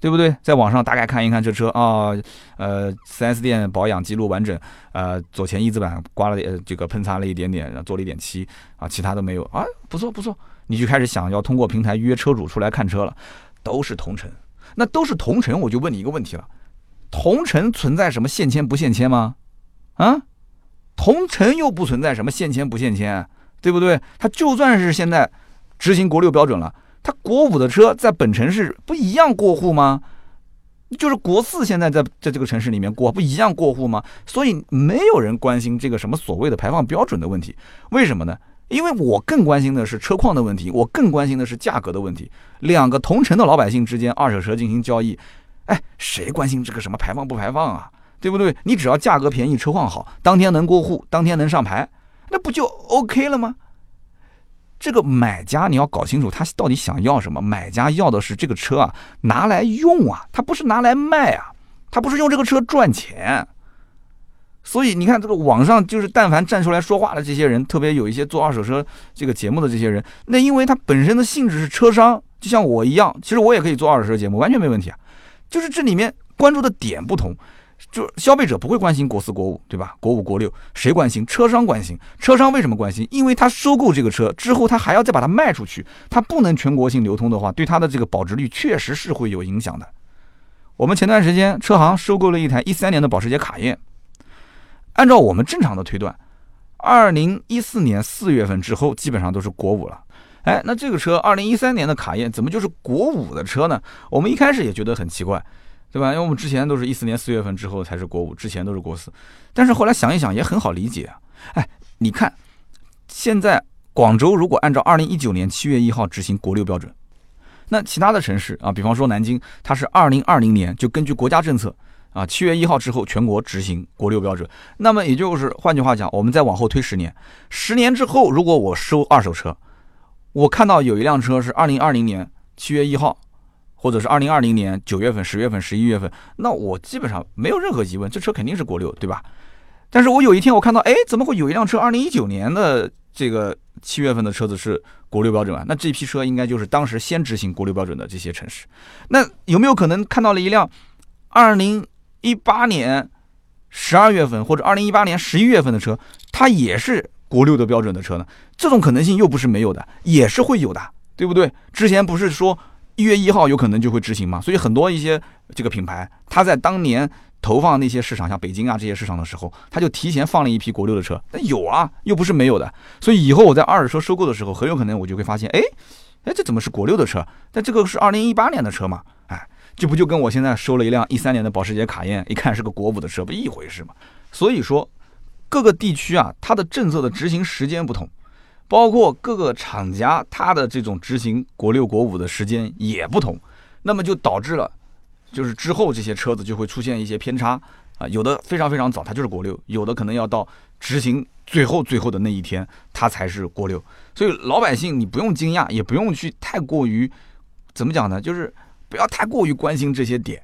对不对？在网上大概看一看这车啊，呃，4S 店保养记录完整，呃，左前翼子板刮了点这个喷擦了一点点，做了一点漆啊，其他都没有啊，不错不错。你就开始想要通过平台约车主出来看车了，都是同城，那都是同城，我就问你一个问题了，同城存在什么限迁不限迁吗？啊，同城又不存在什么限迁不限迁，对不对？它就算是现在执行国六标准了，它国五的车在本城市不一样过户吗？就是国四现在在在这个城市里面过，不一样过户吗？所以没有人关心这个什么所谓的排放标准的问题，为什么呢？因为我更关心的是车况的问题，我更关心的是价格的问题。两个同城的老百姓之间二手车进行交易，哎，谁关心这个什么排放不排放啊？对不对？你只要价格便宜、车况好，当天能过户，当天能上牌，那不就 OK 了吗？这个买家你要搞清楚他到底想要什么。买家要的是这个车啊，拿来用啊，他不是拿来卖啊，他不是用这个车赚钱。所以你看，这个网上就是但凡站出来说话的这些人，特别有一些做二手车这个节目的这些人，那因为他本身的性质是车商，就像我一样，其实我也可以做二手车节目，完全没问题啊。就是这里面关注的点不同。就消费者不会关心国四国五，对吧？国五国六谁关心？车商关心。车商为什么关心？因为他收购这个车之后，他还要再把它卖出去，他不能全国性流通的话，对他的这个保值率确实是会有影响的。我们前段时间车行收购了一台一三年的保时捷卡宴，按照我们正常的推断，二零一四年四月份之后基本上都是国五了。哎，那这个车二零一三年的卡宴怎么就是国五的车呢？我们一开始也觉得很奇怪，对吧？因为我们之前都是一四年四月份之后才是国五，之前都是国四。但是后来想一想也很好理解啊。哎，你看，现在广州如果按照二零一九年七月一号执行国六标准，那其他的城市啊，比方说南京，它是二零二零年就根据国家政策啊，七月一号之后全国执行国六标准。那么也就是换句话讲，我们再往后推十年，十年之后如果我收二手车。我看到有一辆车是二零二零年七月一号，或者是二零二零年九月份、十月份、十一月份，那我基本上没有任何疑问，这车肯定是国六，对吧？但是我有一天我看到，哎，怎么会有一辆车二零一九年的这个七月份的车子是国六标准啊？那这批车应该就是当时先执行国六标准的这些城市。那有没有可能看到了一辆二零一八年十二月份或者二零一八年十一月份的车，它也是？国六的标准的车呢？这种可能性又不是没有的，也是会有的，对不对？之前不是说一月一号有可能就会执行吗？所以很多一些这个品牌，它在当年投放那些市场，像北京啊这些市场的时候，它就提前放了一批国六的车。那有啊，又不是没有的。所以以后我在二手车收购的时候，很有可能我就会发现，哎，哎，这怎么是国六的车？但这个是二零一八年的车嘛？这不就跟我现在收了一辆一三年的保时捷卡宴，一看是个国五的车，不一回事吗？所以说。各个地区啊，它的政策的执行时间不同，包括各个厂家它的这种执行国六国五的时间也不同，那么就导致了，就是之后这些车子就会出现一些偏差啊，有的非常非常早，它就是国六；有的可能要到执行最后最后的那一天，它才是国六。所以老百姓你不用惊讶，也不用去太过于怎么讲呢？就是不要太过于关心这些点，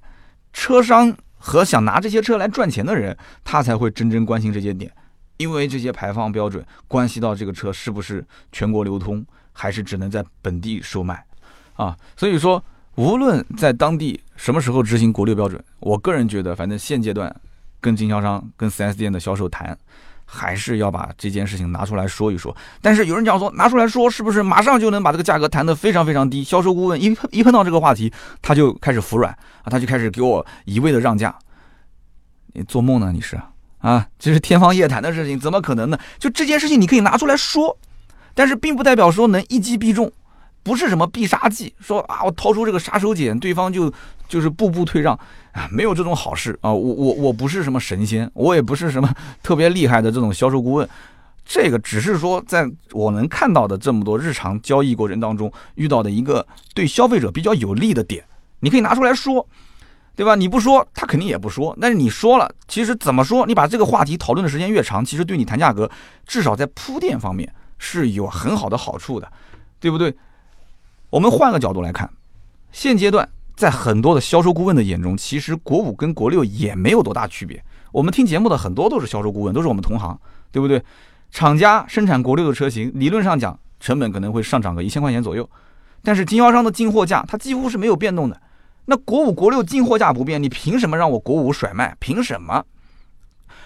车商。和想拿这些车来赚钱的人，他才会真正关心这些点，因为这些排放标准关系到这个车是不是全国流通，还是只能在本地售卖，啊，所以说无论在当地什么时候执行国六标准，我个人觉得，反正现阶段跟经销商、跟 4S 店的销售谈。还是要把这件事情拿出来说一说，但是有人讲说拿出来说是不是马上就能把这个价格谈得非常非常低？销售顾问一一碰到这个话题，他就开始服软啊，他就开始给我一味的让价。你做梦呢？你是啊？这是天方夜谭的事情，怎么可能呢？就这件事情你可以拿出来说，但是并不代表说能一击必中。不是什么必杀技，说啊，我掏出这个杀手锏，对方就就是步步退让啊，没有这种好事啊！我我我不是什么神仙，我也不是什么特别厉害的这种销售顾问，这个只是说在我能看到的这么多日常交易过程当中遇到的一个对消费者比较有利的点，你可以拿出来说，对吧？你不说，他肯定也不说。但是你说了，其实怎么说，你把这个话题讨论的时间越长，其实对你谈价格，至少在铺垫方面是有很好的好处的，对不对？我们换个角度来看，现阶段在很多的销售顾问的眼中，其实国五跟国六也没有多大区别。我们听节目的很多都是销售顾问，都是我们同行，对不对？厂家生产国六的车型，理论上讲成本可能会上涨个一千块钱左右，但是经销商的进货价它几乎是没有变动的。那国五、国六进货价不变，你凭什么让我国五甩卖？凭什么？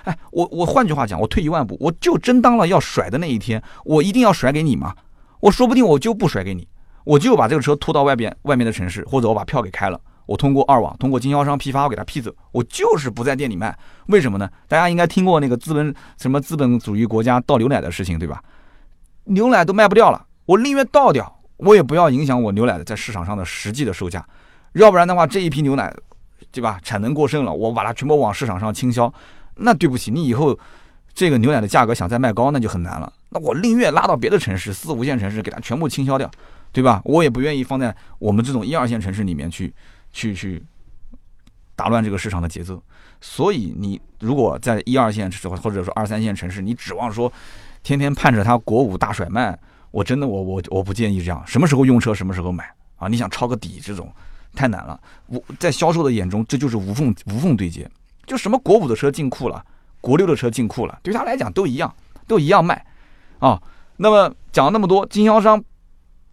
哎，我我换句话讲，我退一万步，我就真当了要甩的那一天，我一定要甩给你吗？我说不定我就不甩给你。我就把这个车拖到外边外面的城市，或者我把票给开了，我通过二网，通过经销商批发，我给他批走，我就是不在店里卖。为什么呢？大家应该听过那个资本什么资本主义国家倒牛奶的事情，对吧？牛奶都卖不掉了，我宁愿倒掉，我也不要影响我牛奶的在市场上的实际的售价。要不然的话，这一批牛奶，对吧？产能过剩了，我把它全部往市场上倾销，那对不起，你以后这个牛奶的价格想再卖高，那就很难了。那我宁愿拉到别的城市，四五线城市给它全部倾销掉。对吧？我也不愿意放在我们这种一二线城市里面去，去去打乱这个市场的节奏。所以你如果在一二线或或者说二三线城市，你指望说天天盼着它国五大甩卖，我真的我我我不建议这样。什么时候用车什么时候买啊？你想抄个底这种太难了。我在销售的眼中，这就是无缝无缝对接。就什么国五的车进库了，国六的车进库了，对他来讲都一样，都一样卖啊。那么讲了那么多，经销商。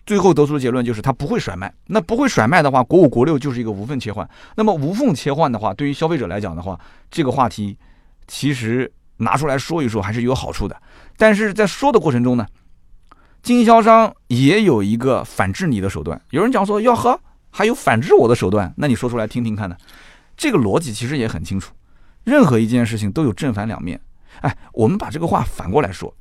最后得出的结论就是它不会甩卖。那不会甩卖的话，国五国六就是一个无缝切换。那么无缝切换的话，对于消费者来讲的话，这个话题其实拿出来说一说还是有好处的。但是在说的过程中呢，经销商也有一个反制你的手段。有人讲说哟呵，还有反制我的手段，那你说出来听听看呢？这个逻辑其实也很清楚。任何一件事情都有正反两面。哎，我们把这个话反过来说，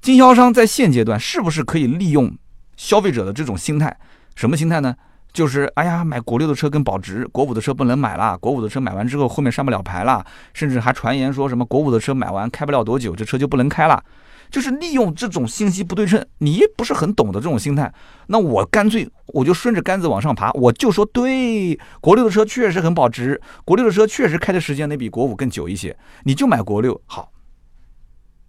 经销商在现阶段是不是可以利用消费者的这种心态？什么心态呢？就是哎呀，买国六的车更保值，国五的车不能买了。国五的车买完之后后面上不了牌了，甚至还传言说什么国五的车买完开不了多久，这车就不能开了。就是利用这种信息不对称，你不是很懂的这种心态，那我干脆我就顺着杆子往上爬，我就说对，国六的车确实很保值，国六的车确实开的时间得比国五更久一些，你就买国六好。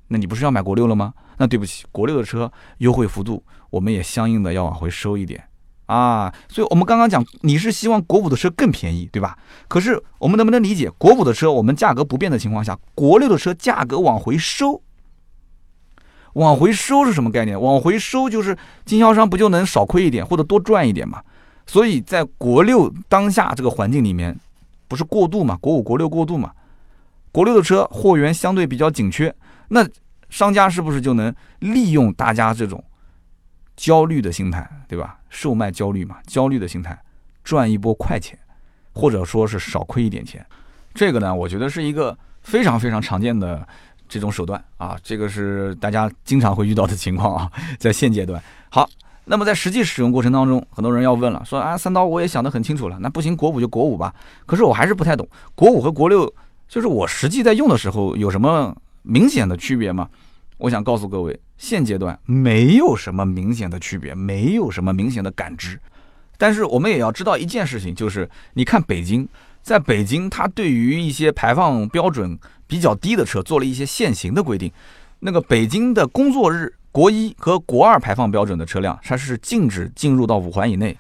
那你不是要买国六了吗？那对不起，国六的车优惠幅度我们也相应的要往回收一点。啊，所以我们刚刚讲，你是希望国五的车更便宜，对吧？可是我们能不能理解，国五的车我们价格不变的情况下，国六的车价格往回收？往回收是什么概念？往回收就是经销商不就能少亏一点或者多赚一点嘛？所以在国六当下这个环境里面，不是过渡嘛？国五、国六过渡嘛？国六的车货源相对比较紧缺，那商家是不是就能利用大家这种？焦虑的心态，对吧？售卖焦虑嘛，焦虑的心态，赚一波快钱，或者说是少亏一点钱，这个呢，我觉得是一个非常非常常见的这种手段啊，这个是大家经常会遇到的情况啊，在现阶段。好，那么在实际使用过程当中，很多人要问了，说啊，三刀我也想得很清楚了，那不行，国五就国五吧。可是我还是不太懂，国五和国六，就是我实际在用的时候有什么明显的区别吗？我想告诉各位，现阶段没有什么明显的区别，没有什么明显的感知。但是我们也要知道一件事情，就是你看北京，在北京，它对于一些排放标准比较低的车做了一些限行的规定。那个北京的工作日国一和国二排放标准的车辆，它是禁止进入到五环以内。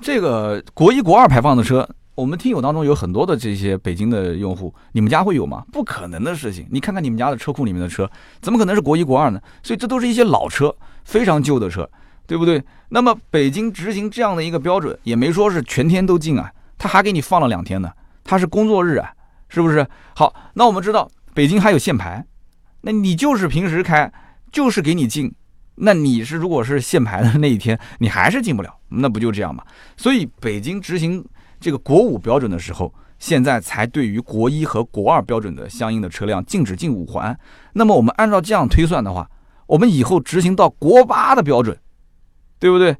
这个国一、国二排放的车。我们听友当中有很多的这些北京的用户，你们家会有吗？不可能的事情。你看看你们家的车库里面的车，怎么可能是国一国二呢？所以这都是一些老车，非常旧的车，对不对？那么北京执行这样的一个标准，也没说是全天都禁啊，他还给你放了两天呢，他是工作日啊，是不是？好，那我们知道北京还有限牌，那你就是平时开，就是给你禁，那你是如果是限牌的那一天，你还是进不了，那不就这样吗？所以北京执行。这个国五标准的时候，现在才对于国一和国二标准的相应的车辆禁止进五环。那么我们按照这样推算的话，我们以后执行到国八的标准，对不对？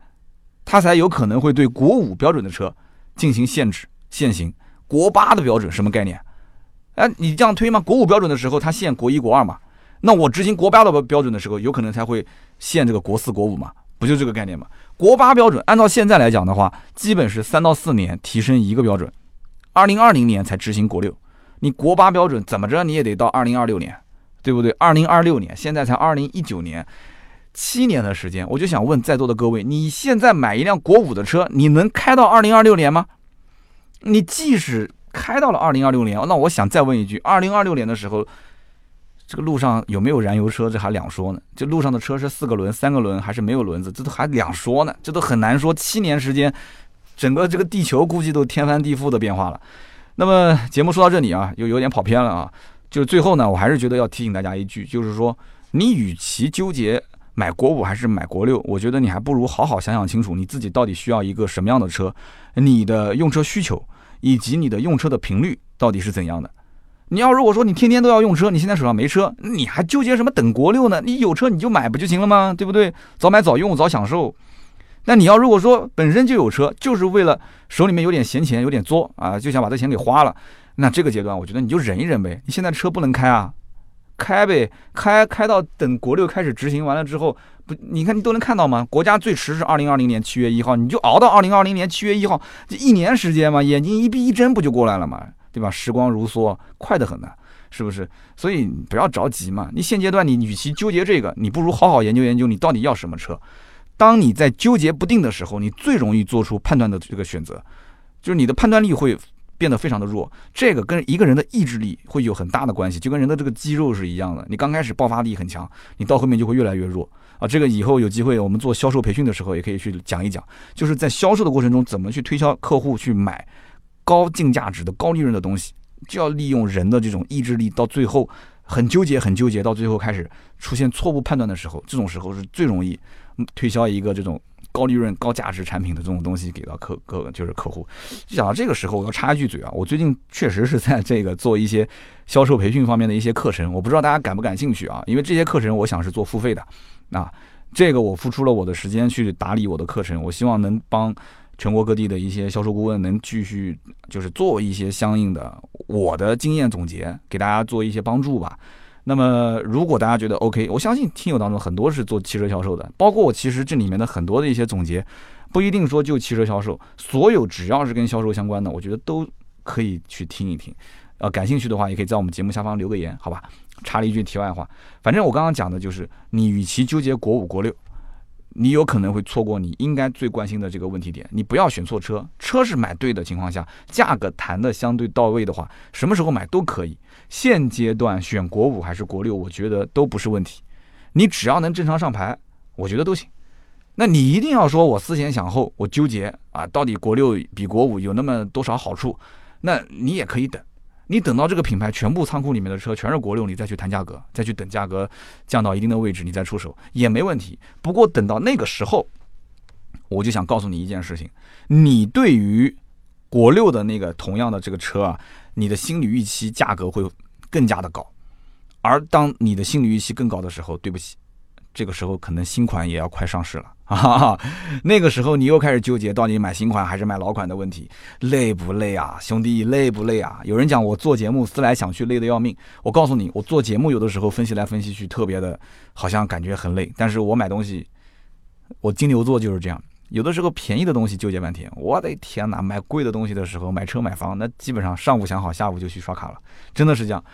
它才有可能会对国五标准的车进行限制限行。国八的标准什么概念？哎，你这样推吗？国五标准的时候，它限国一国二嘛？那我执行国八的标准的时候，有可能才会限这个国四国五嘛？不就这个概念吗？国八标准，按照现在来讲的话，基本是三到四年提升一个标准，二零二零年才执行国六。你国八标准怎么着你也得到二零二六年，对不对？二零二六年现在才二零一九年，七年的时间，我就想问在座的各位，你现在买一辆国五的车，你能开到二零二六年吗？你即使开到了二零二六年，那我想再问一句，二零二六年的时候。这个路上有没有燃油车，这还两说呢。这路上的车是四个轮、三个轮还是没有轮子，这都还两说呢。这都很难说。七年时间，整个这个地球估计都天翻地覆的变化了。那么节目说到这里啊，又有点跑偏了啊。就最后呢，我还是觉得要提醒大家一句，就是说，你与其纠结买国五还是买国六，我觉得你还不如好好想想清楚，你自己到底需要一个什么样的车，你的用车需求以及你的用车的频率到底是怎样的。你要如果说你天天都要用车，你现在手上没车，你还纠结什么等国六呢？你有车你就买不就行了吗？对不对？早买早用早享受。那你要如果说本身就有车，就是为了手里面有点闲钱有点作啊，就想把这钱给花了，那这个阶段我觉得你就忍一忍呗。你现在车不能开啊，开呗，开开到等国六开始执行完了之后，不，你看你都能看到吗？国家最迟是二零二零年七月一号，你就熬到二零二零年七月一号，这一年时间嘛，眼睛一闭一睁不就过来了吗？对吧？时光如梭，快得很呢，是不是？所以不要着急嘛。你现阶段你与其纠结这个，你不如好好研究研究你到底要什么车。当你在纠结不定的时候，你最容易做出判断的这个选择，就是你的判断力会变得非常的弱。这个跟一个人的意志力会有很大的关系，就跟人的这个肌肉是一样的。你刚开始爆发力很强，你到后面就会越来越弱啊。这个以后有机会我们做销售培训的时候也可以去讲一讲，就是在销售的过程中怎么去推销客户去买。高净价值的高利润的东西，就要利用人的这种意志力，到最后很纠结，很纠结，到最后开始出现错误判断的时候，这种时候是最容易推销一个这种高利润、高价值产品的这种东西给到客客就是客户。就讲到这个时候，我要插一句嘴啊，我最近确实是在这个做一些销售培训方面的一些课程，我不知道大家感不感兴趣啊？因为这些课程我想是做付费的，啊，这个我付出了我的时间去打理我的课程，我希望能帮全国各地的一些销售顾问能继续就是做一些相应的我的经验总结，给大家做一些帮助吧。那么，如果大家觉得 OK，我相信听友当中很多是做汽车销售的，包括我其实这里面的很多的一些总结，不一定说就汽车销售，所有只要是跟销售相关的，我觉得都可以去听一听。呃，感兴趣的话，也可以在我们节目下方留个言，好吧？插了一句题外话，反正我刚刚讲的就是，你与其纠结国五国六。你有可能会错过你应该最关心的这个问题点，你不要选错车，车是买对的情况下，价格谈的相对到位的话，什么时候买都可以。现阶段选国五还是国六，我觉得都不是问题，你只要能正常上牌，我觉得都行。那你一定要说我思前想后，我纠结啊，到底国六比国五有那么多少好处？那你也可以等。你等到这个品牌全部仓库里面的车全是国六，你再去谈价格，再去等价格降到一定的位置，你再出手也没问题。不过等到那个时候，我就想告诉你一件事情：你对于国六的那个同样的这个车啊，你的心理预期价格会更加的高。而当你的心理预期更高的时候，对不起。这个时候可能新款也要快上市了 啊！那个时候你又开始纠结到底买新款还是买老款的问题，累不累啊，兄弟，累不累啊？有人讲我做节目思来想去累得要命，我告诉你，我做节目有的时候分析来分析去特别的，好像感觉很累。但是我买东西，我金牛座就是这样，有的时候便宜的东西纠结半天，我的天哪！买贵的东西的时候，买车买房，那基本上上午想好，下午就去刷卡了，真的是这样。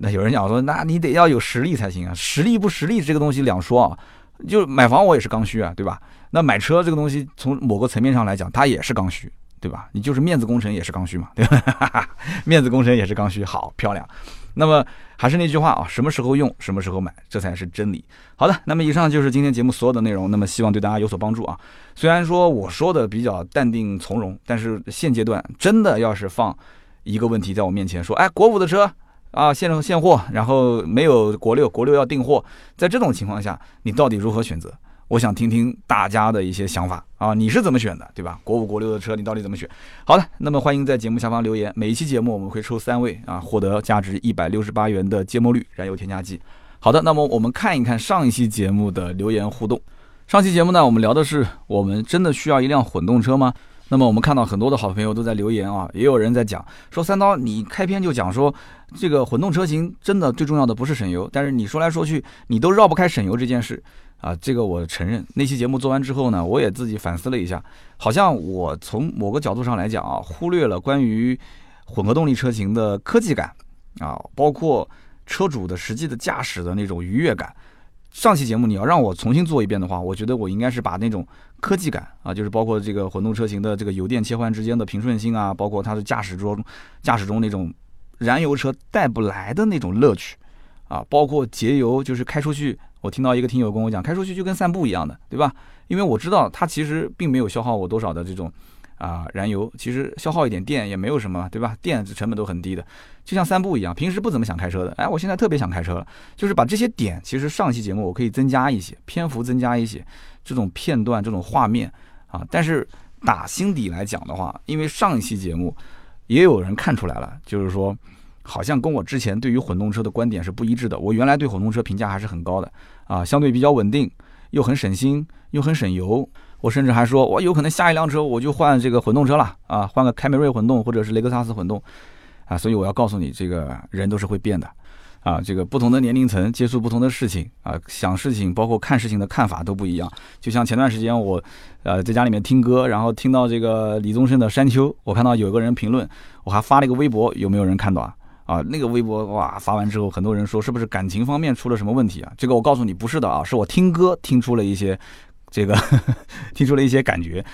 那有人讲说，那你得要有实力才行啊，实力不实力这个东西两说啊。就买房我也是刚需啊，对吧？那买车这个东西从某个层面上来讲，它也是刚需，对吧？你就是面子工程也是刚需嘛，对吧？面子工程也是刚需，好漂亮。那么还是那句话啊，什么时候用，什么时候买，这才是真理。好的，那么以上就是今天节目所有的内容。那么希望对大家有所帮助啊。虽然说我说的比较淡定从容，但是现阶段真的要是放一个问题在我面前，说，哎，国五的车。啊，现现货，然后没有国六，国六要订货。在这种情况下，你到底如何选择？我想听听大家的一些想法啊，你是怎么选的，对吧？国五、国六的车，你到底怎么选？好的，那么欢迎在节目下方留言。每一期节目我们会抽三位啊，获得价值一百六十八元的芥末绿燃油添加剂。好的，那么我们看一看上一期节目的留言互动。上期节目呢，我们聊的是我们真的需要一辆混动车吗？那么我们看到很多的好朋友都在留言啊，也有人在讲说三刀，你开篇就讲说这个混动车型真的最重要的不是省油，但是你说来说去你都绕不开省油这件事啊，这个我承认。那期节目做完之后呢，我也自己反思了一下，好像我从某个角度上来讲啊，忽略了关于混合动力车型的科技感啊，包括车主的实际的驾驶的那种愉悦感。上期节目你要让我重新做一遍的话，我觉得我应该是把那种科技感啊，就是包括这个混动车型的这个油电切换之间的平顺性啊，包括它的驾驶中驾驶中那种燃油车带不来的那种乐趣啊，包括节油，就是开出去，我听到一个听友跟我讲，开出去就跟散步一样的，对吧？因为我知道它其实并没有消耗我多少的这种。啊，燃油其实消耗一点电也没有什么，对吧？电成本都很低的，就像散步一样，平时不怎么想开车的，哎，我现在特别想开车了，就是把这些点，其实上期节目我可以增加一些篇幅，增加一些这种片段、这种画面啊。但是打心底来讲的话，因为上一期节目也有人看出来了，就是说好像跟我之前对于混动车的观点是不一致的。我原来对混动车评价还是很高的啊，相对比较稳定，又很省心，又很省油。我甚至还说，我有可能下一辆车我就换这个混动车了啊，换个凯美瑞混动或者是雷克萨斯混动，啊，所以我要告诉你，这个人都是会变的，啊，这个不同的年龄层接触不同的事情啊，想事情包括看事情的看法都不一样。就像前段时间我，呃，在家里面听歌，然后听到这个李宗盛的《山丘》，我看到有个人评论，我还发了一个微博，有没有人看到啊？啊，那个微博哇，发完之后很多人说是不是感情方面出了什么问题啊？这个我告诉你不是的啊，是我听歌听出了一些。这个 听出了一些感觉，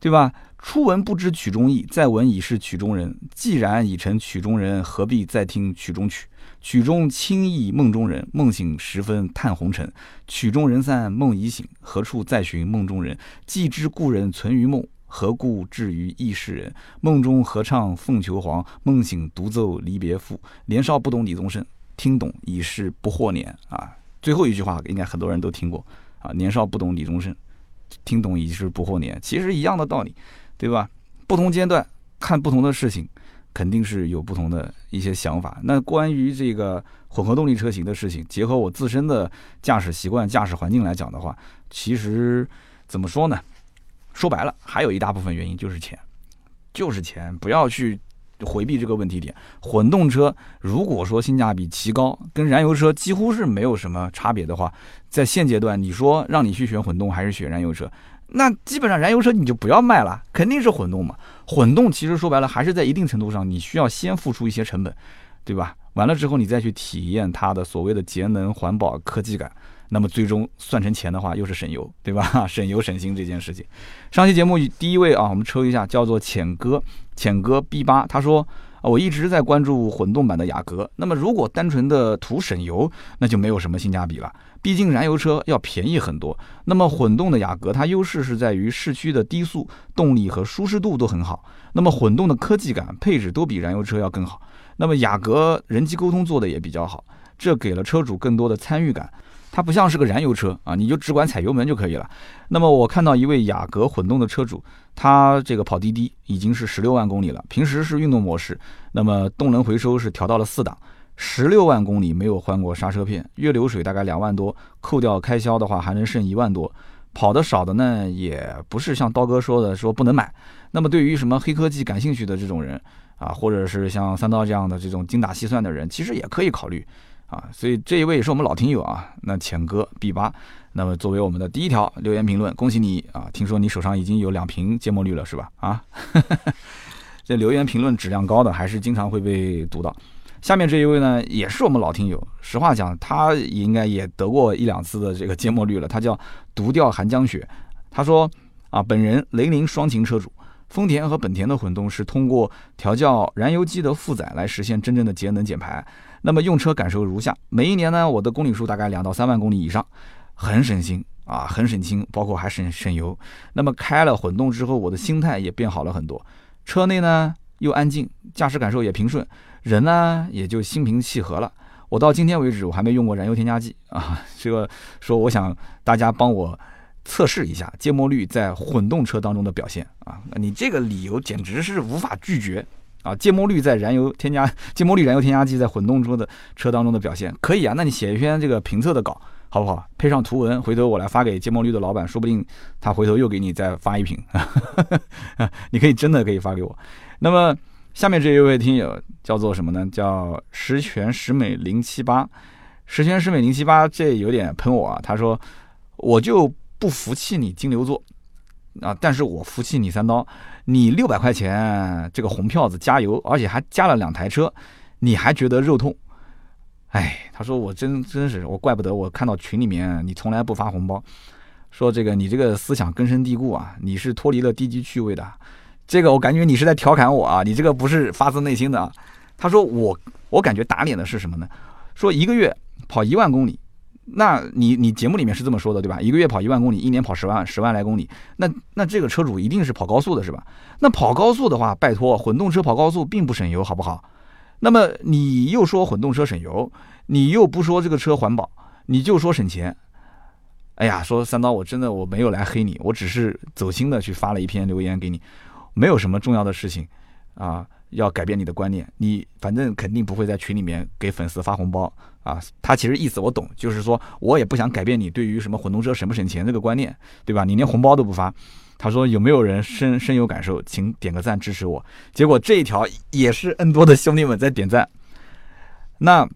对吧？初闻不知曲中意，再闻已是曲中人。既然已成曲中人，何必再听曲中曲？曲中轻意梦中人，梦醒时分叹红尘。曲中人散梦已醒，何处再寻梦中人？既知故人存于梦，何故至于异世人？梦中合唱凤求凰，梦醒独奏离别赋。年少不懂李宗盛，听懂已是不惑年啊！最后一句话应该很多人都听过。啊，年少不懂李宗盛，听懂已是不惑年，其实一样的道理，对吧？不同阶段看不同的事情，肯定是有不同的一些想法。那关于这个混合动力车型的事情，结合我自身的驾驶习惯、驾驶环境来讲的话，其实怎么说呢？说白了，还有一大部分原因就是钱，就是钱，不要去。回避这个问题点，混动车如果说性价比奇高，跟燃油车几乎是没有什么差别的话，在现阶段，你说让你去选混动还是选燃油车，那基本上燃油车你就不要卖了，肯定是混动嘛。混动其实说白了还是在一定程度上，你需要先付出一些成本，对吧？完了之后你再去体验它的所谓的节能、环保、科技感。那么最终算成钱的话，又是省油，对吧？省油省心这件事情。上期节目第一位啊，我们抽一下，叫做浅哥，浅哥 B 八，他说我一直在关注混动版的雅阁。那么如果单纯的图省油，那就没有什么性价比了。毕竟燃油车要便宜很多。那么混动的雅阁，它优势是在于市区的低速动力和舒适度都很好。那么混动的科技感、配置都比燃油车要更好。那么雅阁人机沟通做的也比较好，这给了车主更多的参与感。它不像是个燃油车啊，你就只管踩油门就可以了。那么我看到一位雅阁混动的车主，他这个跑滴滴已经是十六万公里了，平时是运动模式，那么动能回收是调到了四档，十六万公里没有换过刹车片，月流水大概两万多，扣掉开销的话还能剩一万多。跑的少的呢，也不是像刀哥说的说不能买。那么对于什么黑科技感兴趣的这种人啊，或者是像三刀这样的这种精打细算的人，其实也可以考虑。啊，所以这一位也是我们老听友啊，那浅哥 B 八，那么作为我们的第一条留言评论，恭喜你啊！听说你手上已经有两瓶芥末绿了是吧？啊，这留言评论质量高的还是经常会被读到。下面这一位呢，也是我们老听友，实话讲，他应该也得过一两次的这个芥末绿了。他叫独钓寒江雪，他说啊，本人雷凌双擎车主。丰田和本田的混动是通过调教燃油机的负载来实现真正的节能减排。那么用车感受如下：每一年呢，我的公里数大概两到三万公里以上，很省心啊，很省心，包括还省省油。那么开了混动之后，我的心态也变好了很多。车内呢又安静，驾驶感受也平顺，人呢也就心平气和了。我到今天为止，我还没用过燃油添加剂啊。这个说，我想大家帮我。测试一下芥末绿在混动车当中的表现啊！你这个理由简直是无法拒绝啊！芥末绿在燃油添加 芥末绿燃油添加剂在混动车的车当中的表现可以啊！那你写一篇这个评测的稿好不好？配上图文，回头我来发给芥末绿的老板，说不定他回头又给你再发一瓶。你可以真的可以发给我。那么下面这一位听友叫做什么呢？叫十全十美零七八，十全十美零七八，这有点喷我啊！他说我就。不服气你金牛座啊，但是我服气你三刀。你六百块钱这个红票子加油，而且还加了两台车，你还觉得肉痛？哎，他说我真真是我怪不得我看到群里面你从来不发红包，说这个你这个思想根深蒂固啊，你是脱离了低级趣味的。这个我感觉你是在调侃我啊，你这个不是发自内心的啊。他说我我感觉打脸的是什么呢？说一个月跑一万公里。那你你节目里面是这么说的对吧？一个月跑一万公里，一年跑十万十万来公里，那那这个车主一定是跑高速的是吧？那跑高速的话，拜托，混动车跑高速并不省油，好不好？那么你又说混动车省油，你又不说这个车环保，你就说省钱。哎呀，说三刀，我真的我没有来黑你，我只是走心的去发了一篇留言给你，没有什么重要的事情啊。要改变你的观念，你反正肯定不会在群里面给粉丝发红包啊。他其实意思我懂，就是说我也不想改变你对于什么混动车省不省钱这个观念，对吧？你连红包都不发。他说有没有人深深有感受，请点个赞支持我。结果这一条也是 N 多的兄弟们在点赞。那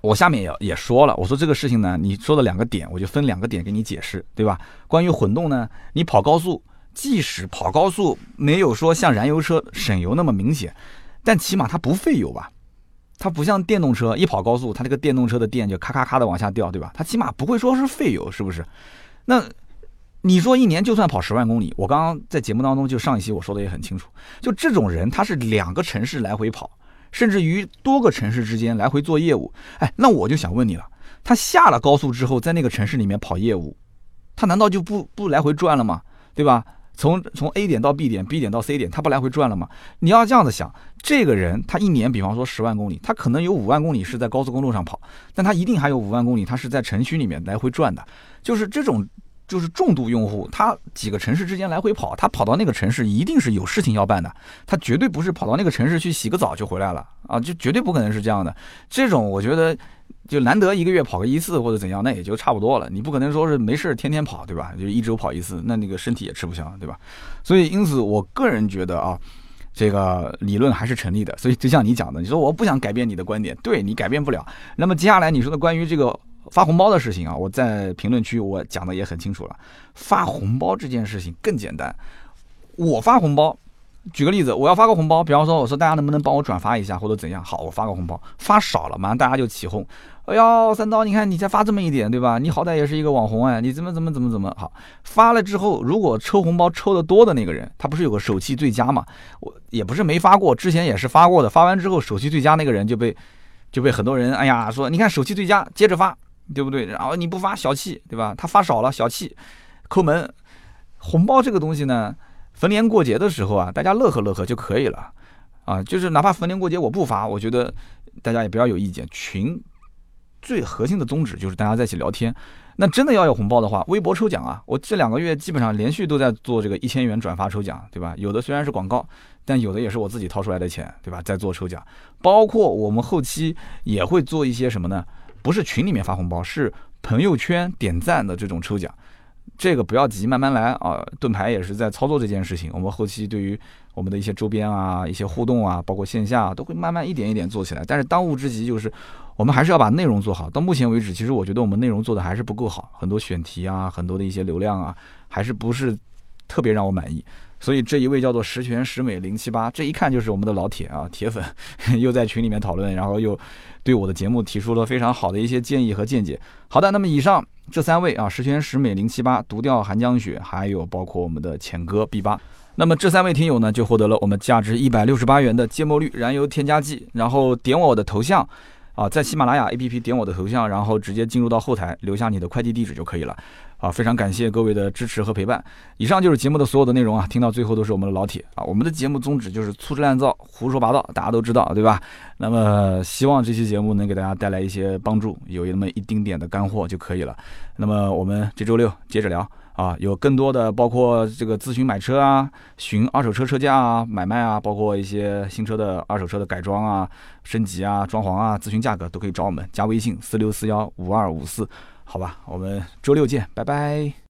我下面也也说了，我说这个事情呢，你说的两个点，我就分两个点给你解释，对吧？关于混动呢，你跑高速。即使跑高速没有说像燃油车省油那么明显，但起码它不费油吧？它不像电动车，一跑高速，它这个电动车的电就咔咔咔的往下掉，对吧？它起码不会说是费油，是不是？那你说一年就算跑十万公里，我刚刚在节目当中就上一期我说的也很清楚，就这种人他是两个城市来回跑，甚至于多个城市之间来回做业务，哎，那我就想问你了，他下了高速之后，在那个城市里面跑业务，他难道就不不来回转了吗？对吧？从从 A 点到 B 点，B 点到 C 点，他不来回转了吗？你要这样子想，这个人他一年，比方说十万公里，他可能有五万公里是在高速公路上跑，但他一定还有五万公里，他是在城区里面来回转的。就是这种就是重度用户，他几个城市之间来回跑，他跑到那个城市一定是有事情要办的，他绝对不是跑到那个城市去洗个澡就回来了啊，就绝对不可能是这样的。这种我觉得就难得一个月跑个一次或者怎样，那也就差不多了。你不可能说是没事天天跑，对吧？就一周跑一次，那那个身体也吃不消，对吧？所以因此，我个人觉得啊，这个理论还是成立的。所以就像你讲的，你说我不想改变你的观点，对你改变不了。那么接下来你说的关于这个。发红包的事情啊，我在评论区我讲的也很清楚了。发红包这件事情更简单，我发红包，举个例子，我要发个红包，比方说我说大家能不能帮我转发一下或者怎样？好，我发个红包，发少了马上大家就起哄。哎呀，三刀，你看你才发这么一点，对吧？你好歹也是一个网红哎，你怎么怎么怎么怎么好？发了之后，如果抽红包抽的多的那个人，他不是有个手气最佳嘛？我也不是没发过，之前也是发过的。发完之后手气最佳那个人就被就被很多人哎呀说，你看手气最佳，接着发。对不对？然后你不发小气，对吧？他发少了小气，抠门。红包这个东西呢，逢年过节的时候啊，大家乐呵乐呵就可以了啊。就是哪怕逢年过节我不发，我觉得大家也不要有意见。群最核心的宗旨就是大家在一起聊天。那真的要有红包的话，微博抽奖啊，我这两个月基本上连续都在做这个一千元转发抽奖，对吧？有的虽然是广告，但有的也是我自己掏出来的钱，对吧？在做抽奖，包括我们后期也会做一些什么呢？不是群里面发红包，是朋友圈点赞的这种抽奖，这个不要急，慢慢来啊。盾牌也是在操作这件事情，我们后期对于我们的一些周边啊、一些互动啊，包括线下都会慢慢一点一点做起来。但是当务之急就是，我们还是要把内容做好。到目前为止，其实我觉得我们内容做的还是不够好，很多选题啊，很多的一些流量啊，还是不是特别让我满意。所以这一位叫做十全十美零七八，这一看就是我们的老铁啊，铁粉，又在群里面讨论，然后又对我的节目提出了非常好的一些建议和见解。好的，那么以上这三位啊，十全十美零七八、独钓寒江雪，还有包括我们的浅哥 B 八，那么这三位听友呢，就获得了我们价值一百六十八元的芥末绿燃油添加剂，然后点我的头像啊，在喜马拉雅 APP 点我的头像，然后直接进入到后台，留下你的快递地址就可以了。啊，非常感谢各位的支持和陪伴。以上就是节目的所有的内容啊，听到最后都是我们的老铁啊。我们的节目宗旨就是粗制滥造、胡说八道，大家都知道，对吧？那么希望这期节目能给大家带来一些帮助，有那么一丁点的干货就可以了。那么我们这周六接着聊啊，有更多的包括这个咨询买车啊、寻二手车车价啊、买卖啊，包括一些新车的二手车的改装啊、升级啊、装潢啊、咨询价格都可以找我们，加微信四六四幺五二五四。好吧，我们周六见，拜拜。